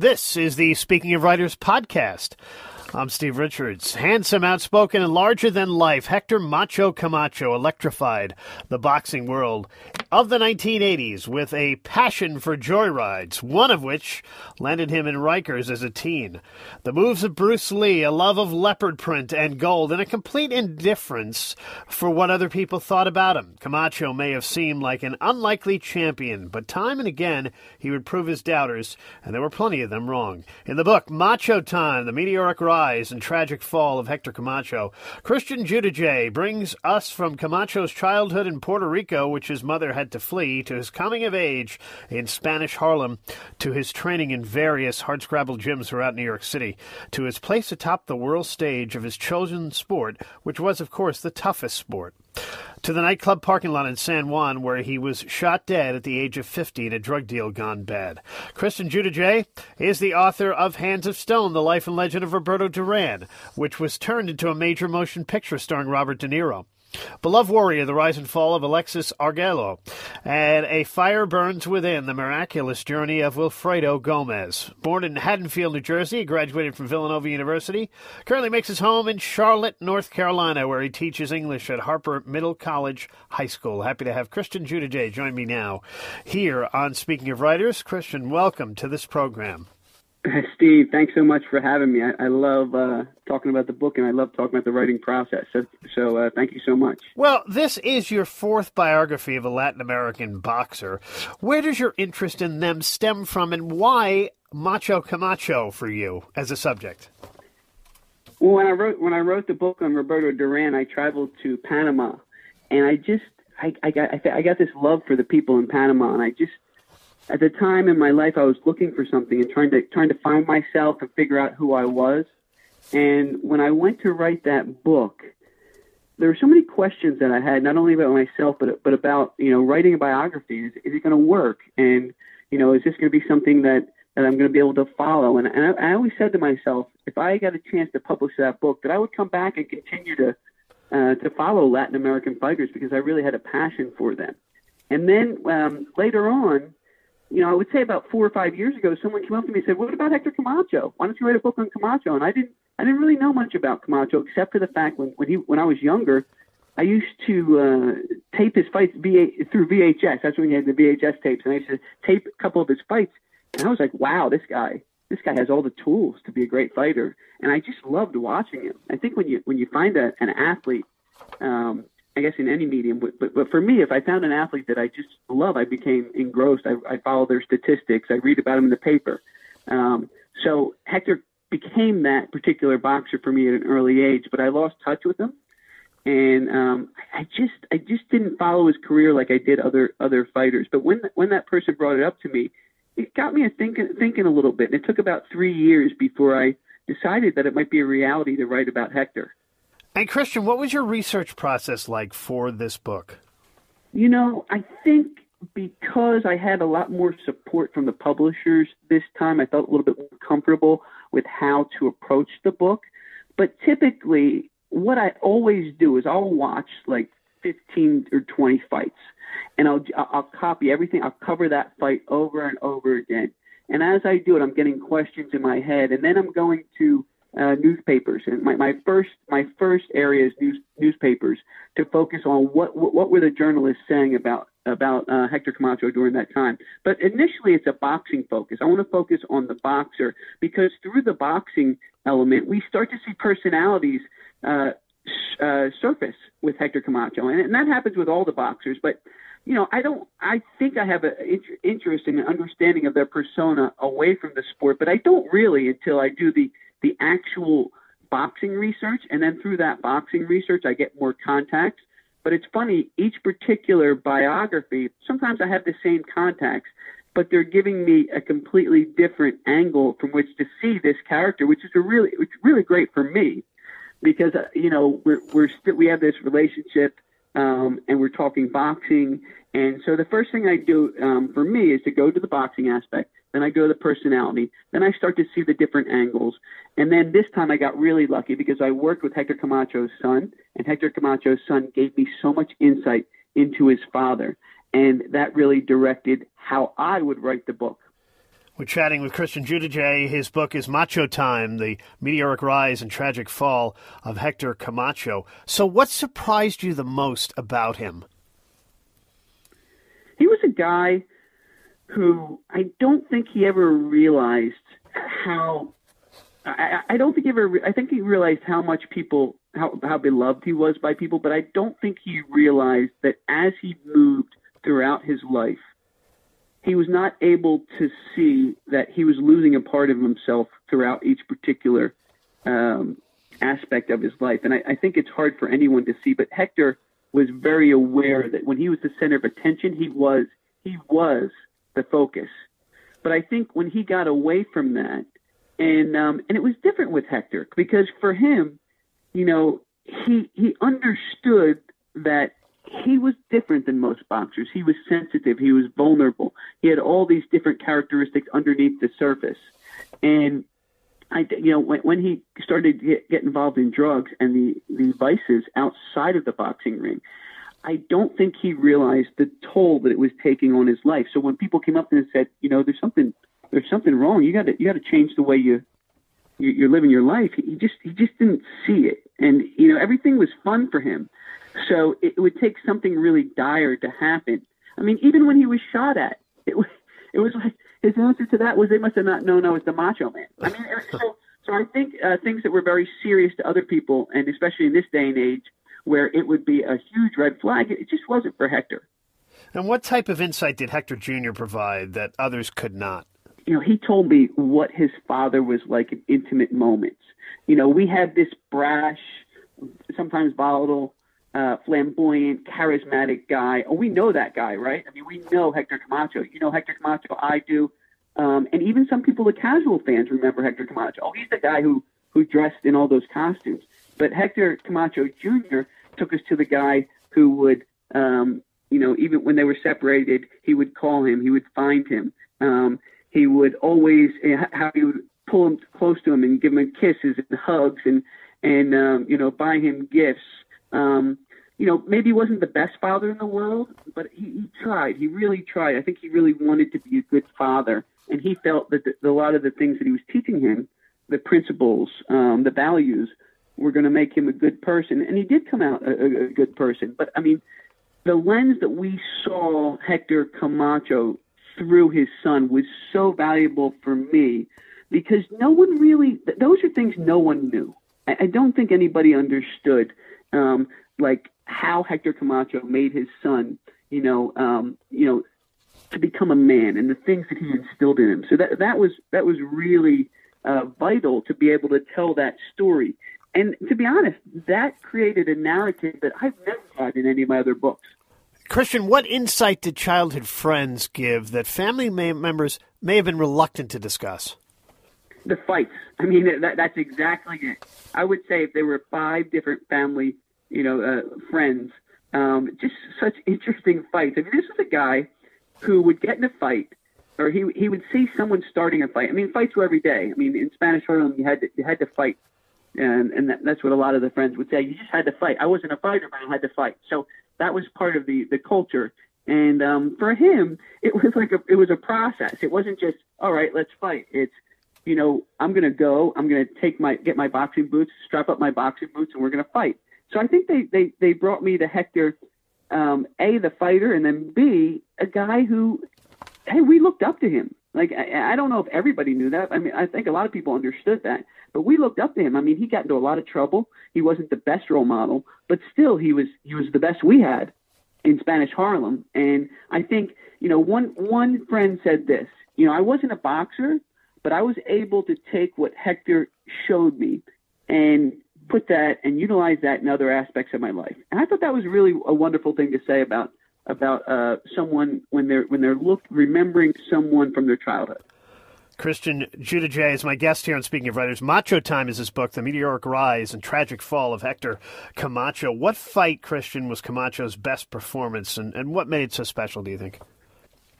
This is the Speaking of Writers podcast. I'm Steve Richards. Handsome, outspoken, and larger than life, Hector Macho Camacho electrified the boxing world of the 1980s with a passion for joyrides, one of which landed him in Rikers as a teen. The moves of Bruce Lee, a love of leopard print and gold, and a complete indifference for what other people thought about him. Camacho may have seemed like an unlikely champion, but time and again he would prove his doubters, and there were plenty of them wrong. In the book Macho Time, the meteoric rise rise and tragic fall of Hector Camacho. Christian Giudice brings us from Camacho's childhood in Puerto Rico, which his mother had to flee, to his coming of age in Spanish Harlem, to his training in various hardscrabble gyms throughout New York City, to his place atop the world stage of his chosen sport, which was, of course, the toughest sport to the nightclub parking lot in San Juan, where he was shot dead at the age of 50 in a drug deal gone bad. Christian Giudice is the author of Hands of Stone, The Life and Legend of Roberto Duran, which was turned into a major motion picture starring Robert De Niro. Beloved Warrior, The Rise and Fall of Alexis Arguello, and A Fire Burns Within, The Miraculous Journey of Wilfredo Gomez. Born in Haddonfield, New Jersey, graduated from Villanova University, currently makes his home in Charlotte, North Carolina, where he teaches English at Harper Middle College High School. Happy to have Christian Giudice join me now here on Speaking of Writers. Christian, welcome to this program. Steve, thanks so much for having me. I, I love uh, talking about the book and I love talking about the writing process. So, so uh, thank you so much. Well, this is your fourth biography of a Latin American boxer. Where does your interest in them stem from and why Macho Camacho for you as a subject? Well, when I wrote when I wrote the book on Roberto Duran, I traveled to Panama, and I just I, I got I got this love for the people in Panama, and I just at the time in my life I was looking for something and trying to trying to find myself and figure out who I was. And when I went to write that book, there were so many questions that I had, not only about myself, but but about you know writing a biography. Is, is it going to work? And you know, is this going to be something that that I'm going to be able to follow? And, and I, I always said to myself, if I got a chance to publish that book, that I would come back and continue to uh, to follow Latin American fighters because I really had a passion for them. And then um, later on, you know, I would say about four or five years ago, someone came up to me and said, "What about Hector Camacho? Why don't you write a book on Camacho?" And I didn't, I didn't really know much about Camacho except for the fact when when he when I was younger, I used to uh, tape his fights through VHS. That's when you had the VHS tapes, and I used to tape a couple of his fights. And I was like, "Wow, this guy, this guy has all the tools to be a great fighter." And I just loved watching him. I think when you when you find a, an athlete um, I guess in any medium, but, but, but for me, if I found an athlete that I just love, I became engrossed. I, I follow their statistics. I read about them in the paper. Um, so Hector became that particular boxer for me at an early age, but I lost touch with him, and um, I just I just didn't follow his career like I did other other fighters. But when when that person brought it up to me, it got me thinking thinking a little bit. And it took about three years before I decided that it might be a reality to write about Hector. And Christian, what was your research process like for this book? You know, I think because I had a lot more support from the publishers this time, I felt a little bit more comfortable with how to approach the book. But typically, what I always do is I'll watch like 15 or 20 fights and I'll, I'll copy everything. I'll cover that fight over and over again. And as I do it, I'm getting questions in my head, and then I'm going to uh, newspapers, and my, my first my first area is news, newspapers to focus on what, what, were the journalists saying about about uh, Hector Camacho during that time. But initially, it's a boxing focus. I want to focus on the boxer because through the boxing element, we start to see personalities uh, uh, surface with Hector Camacho, and, and that happens with all the boxers. But you know, I don't. I think I have an interest in an understanding of their persona away from the sport, but I don't really until I do the the actual boxing research, and then through that boxing research, I get more contacts. But it's funny, each particular biography, sometimes I have the same contacts, but they're giving me a completely different angle from which to see this character, which is a really, it's really great for me because uh, you know we're we're still we have this relationship um, and we're talking boxing, and so the first thing I do um, for me is to go to the boxing aspect, then I go to the personality. Then I start to see the different angles. And then this time I got really lucky because I worked with Hector Camacho's son, and Hector Camacho's son gave me so much insight into his father. And that really directed how I would write the book. We're chatting with Christian Giudice. His book is Macho Time The Meteoric Rise and Tragic Fall of Hector Camacho. So, what surprised you the most about him? He was a guy who I don't think he ever realized how. I, I don't think he ever. I think he realized how much people, how how beloved he was by people, but I don't think he realized that as he moved throughout his life, he was not able to see that he was losing a part of himself throughout each particular um, aspect of his life. And I, I think it's hard for anyone to see, but Hector was very aware that when he was the center of attention, he was he was the focus. But I think when he got away from that, and um, and it was different with Hector because for him, you know, he he understood that he was different than most boxers. He was sensitive. He was vulnerable. He had all these different characteristics underneath the surface. And I, you know, when, when he started to get, get involved in drugs and the, the vices outside of the boxing ring, I don't think he realized the toll that it was taking on his life. So when people came up and said, you know, there's something, there's something wrong. You got to, you got to change the way you, you, you're living your life. He just, he just didn't see it. And you know, everything was fun for him so it would take something really dire to happen. I mean, even when he was shot at, it was it was like his answer to that was they must have not known I was the Macho Man. I mean, so so I think uh, things that were very serious to other people, and especially in this day and age, where it would be a huge red flag, it just wasn't for Hector. And what type of insight did Hector Jr. provide that others could not? You know, he told me what his father was like in intimate moments. You know, we had this brash, sometimes volatile uh, flamboyant, charismatic guy. Oh, we know that guy, right? I mean, we know Hector Camacho. You know Hector Camacho. I do. Um, and even some people, the casual fans, remember Hector Camacho. Oh, he's the guy who who dressed in all those costumes. But Hector Camacho Jr. took us to the guy who would, um, you know, even when they were separated, he would call him, he would find him. Um, he would always uh, how he would pull him close to him and give him kisses and hugs and and um, you know buy him gifts um, you know, maybe he wasn't the best father in the world, but he, he tried. He really tried. I think he really wanted to be a good father, and he felt that the, a lot of the things that he was teaching him, the principles, um, the values, were going to make him a good person, and he did come out a, a good person. But I mean, the lens that we saw Hector Camacho through his son was so valuable for me because no one really; those are things no one knew. I, I don't think anybody understood um, like how Hector Camacho made his son, you know, um, you know, to become a man and the things that he instilled in him. So that that was that was really uh, vital to be able to tell that story. And to be honest, that created a narrative that I've never had in any of my other books. Christian, what insight did childhood friends give that family members may have been reluctant to discuss? The fights. I mean, that, that's exactly it. I would say if there were five different family, you know, uh, friends, um, just such interesting fights. I mean, this was a guy who would get in a fight, or he he would see someone starting a fight. I mean, fights were every day. I mean, in Spanish Harlem, you had to, you had to fight, and and that, that's what a lot of the friends would say. You just had to fight. I wasn't a fighter, but I had to fight. So that was part of the the culture. And um, for him, it was like a it was a process. It wasn't just all right, let's fight. It's you know, I'm going to go, I'm going to take my, get my boxing boots, strap up my boxing boots, and we're going to fight. So I think they, they, they brought me to Hector, um, A, the fighter, and then B, a guy who, hey, we looked up to him. Like, I, I don't know if everybody knew that. I mean, I think a lot of people understood that, but we looked up to him. I mean, he got into a lot of trouble. He wasn't the best role model, but still he was, he was the best we had in Spanish Harlem. And I think, you know, one, one friend said this, you know, I wasn't a boxer, but I was able to take what Hector showed me and put that and utilize that in other aspects of my life. And I thought that was really a wonderful thing to say about about uh, someone when they're when they're look remembering someone from their childhood. Christian Giudice is my guest here on Speaking of Writers. Macho Time is his book, The Meteoric Rise and Tragic Fall of Hector Camacho. What fight, Christian, was Camacho's best performance, and, and what made it so special, do you think?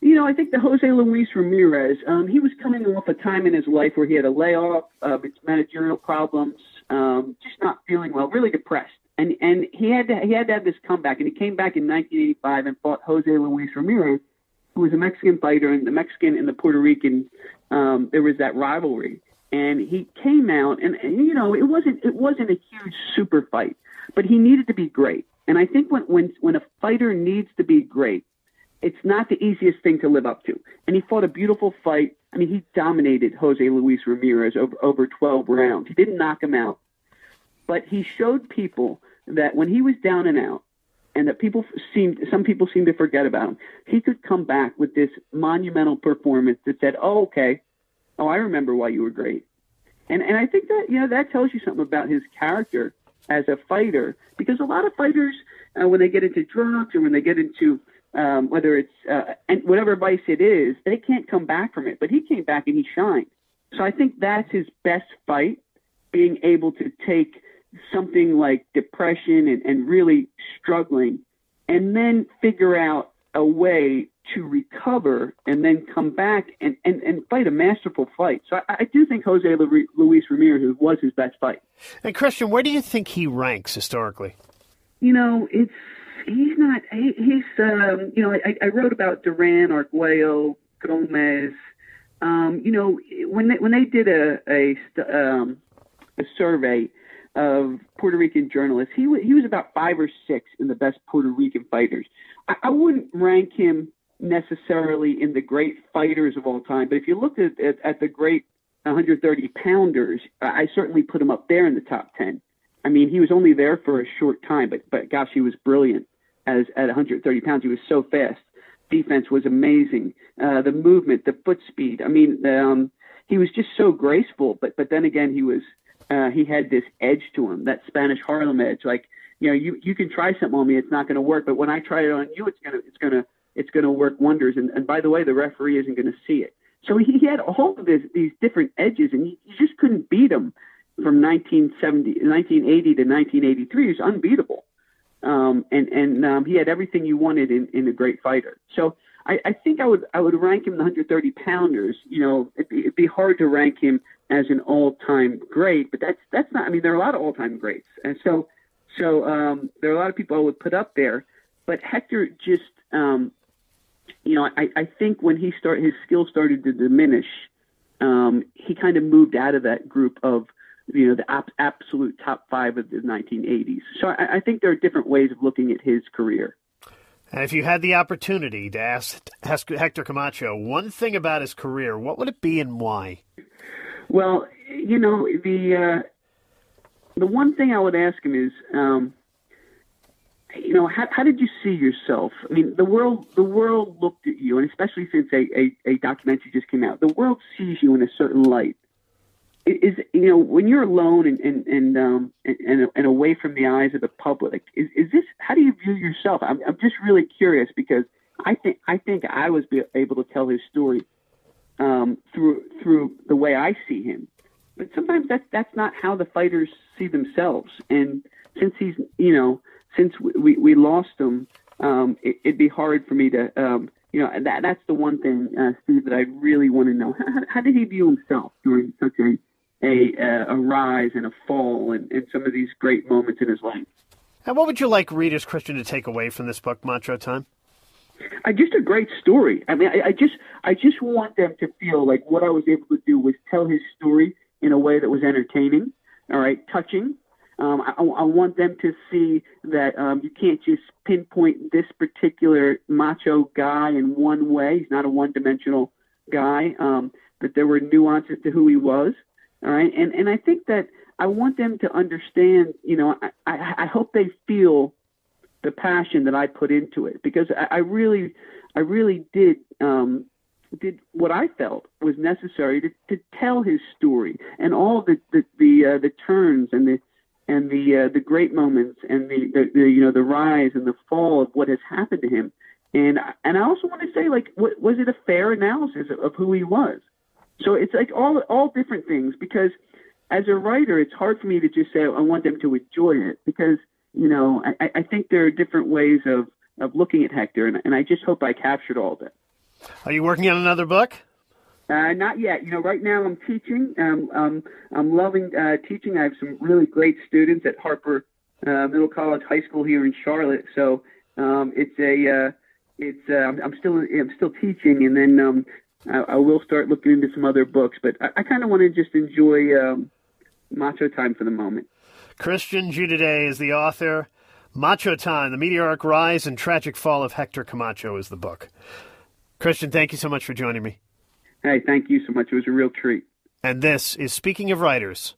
You know, I think the Jose Luis Ramirez, um, he was coming off a time in his life where he had a layoff, uh, managerial problems, um, just not feeling well, really depressed. And and he had to he had to have this comeback, and he came back in 1985 and fought Jose Luis Ramirez, who was a Mexican fighter, and the Mexican and the Puerto Rican, um, there was that rivalry. And he came out, and, and you know, it wasn't it wasn't a huge super fight, but he needed to be great. And I think when when when a fighter needs to be great, it's not the easiest thing to live up to. And he fought a beautiful fight. I mean, he dominated Jose Luis Ramirez over over 12 rounds. He didn't knock him out, but he showed people that when he was down and out, and that people seemed some people seem to forget about him. He could come back with this monumental performance that said, "Oh, okay, oh, I remember why you were great," and and I think that you know that tells you something about his character as a fighter because a lot of fighters uh, when they get into drugs or when they get into um, whether it's uh, and whatever vice it is, they can't come back from it. But he came back and he shined. So I think that's his best fight, being able to take something like depression and, and really struggling, and then figure out a way to recover and then come back and, and, and fight a masterful fight. So I, I do think Jose Luis Ramirez was his best fight. And Christian, where do you think he ranks historically? You know, it's he's not. He, he's um, you know, I, I wrote about Duran, Arguello, Gomez. Um, you know, when they when they did a a um, a survey, of Puerto Rican journalists. He he was about five or six in the best Puerto Rican fighters. I, I wouldn't rank him necessarily in the great fighters of all time, but if you look at at, at the great 130 pounders, I certainly put him up there in the top 10. I mean, he was only there for a short time, but but gosh, he was brilliant as at 130 pounds. He was so fast. Defense was amazing. Uh, the movement, the foot speed. I mean, um, he was just so graceful. But but then again, he was uh, he had this edge to him, that Spanish Harlem edge. Like, you know, you you can try something on me, it's not going to work, but when I try it on you, it's gonna it's gonna it's gonna work wonders. And and by the way, the referee isn't going to see it. So he, he had all of his, these different edges, and you just couldn't beat him from 1970, 1980 to 1983. He was unbeatable. Um, and and um, he had everything you wanted in, in a great fighter. So I, I think I would I would rank him the 130 pounders. You know, it'd be, it'd be hard to rank him as an all-time great, but that's that's not. I mean, there are a lot of all-time greats, and so so um, there are a lot of people I would put up there. But Hector just, um, you know, I, I think when he started, his skills started to diminish. Um, he kind of moved out of that group of, you know, the ap- absolute top five of the 1980s. So I, I think there are different ways of looking at his career. And if you had the opportunity to ask Hector Camacho one thing about his career, what would it be and why? Well, you know the uh, the one thing I would ask him is, um, you know, how, how did you see yourself? I mean, the world the world looked at you, and especially since a, a, a documentary just came out, the world sees you in a certain light. Is you know when you're alone and and and um and, and away from the eyes of the public, is is this how do you view yourself? I'm I'm just really curious because I think I think I was able to tell his story um, through through the way I see him. But sometimes that's that's not how the fighters see themselves. And since he's you know since we we lost him, um, it, would be hard for me to um, you know that that's the one thing, uh, Steve, that I really want to know. How, how did he view himself during such a a, a rise and a fall and, and some of these great moments in his life? And what would you like readers, Christian, to take away from this book, Macho Time? I just a great story. I mean, I, I just I just want them to feel like what I was able to do was tell his story in a way that was entertaining, all right, touching. Um, I, I want them to see that um, you can't just pinpoint this particular macho guy in one way. He's not a one-dimensional guy. Um, that there were nuances to who he was. All right, and and I think that I want them to understand. You know, I I, I hope they feel the passion that I put into it because I, I really, I really did um, did what I felt was necessary to, to tell his story and all the the the, uh, the turns and the and the uh, the great moments and the, the, the you know the rise and the fall of what has happened to him and and I also want to say like what, was it a fair analysis of, of who he was so it's like all all different things because as a writer it's hard for me to just say I want them to enjoy it because you know, I, I think there are different ways of, of looking at Hector, and, and I just hope I captured all of it. Are you working on another book? Uh, not yet. You know, right now I'm teaching. Um, um, I'm loving uh, teaching. I have some really great students at Harper uh, Middle College High School here in Charlotte. So um, it's a uh, it's uh, I'm, I'm still I'm still teaching, and then um, I, I will start looking into some other books. But I, I kind of want to just enjoy um, Macho Time for the moment. Christian Giudice is the author. Macho Time: The Meteoric Rise and Tragic Fall of Hector Camacho is the book. Christian, thank you so much for joining me. Hey, thank you so much. It was a real treat. And this is Speaking of Writers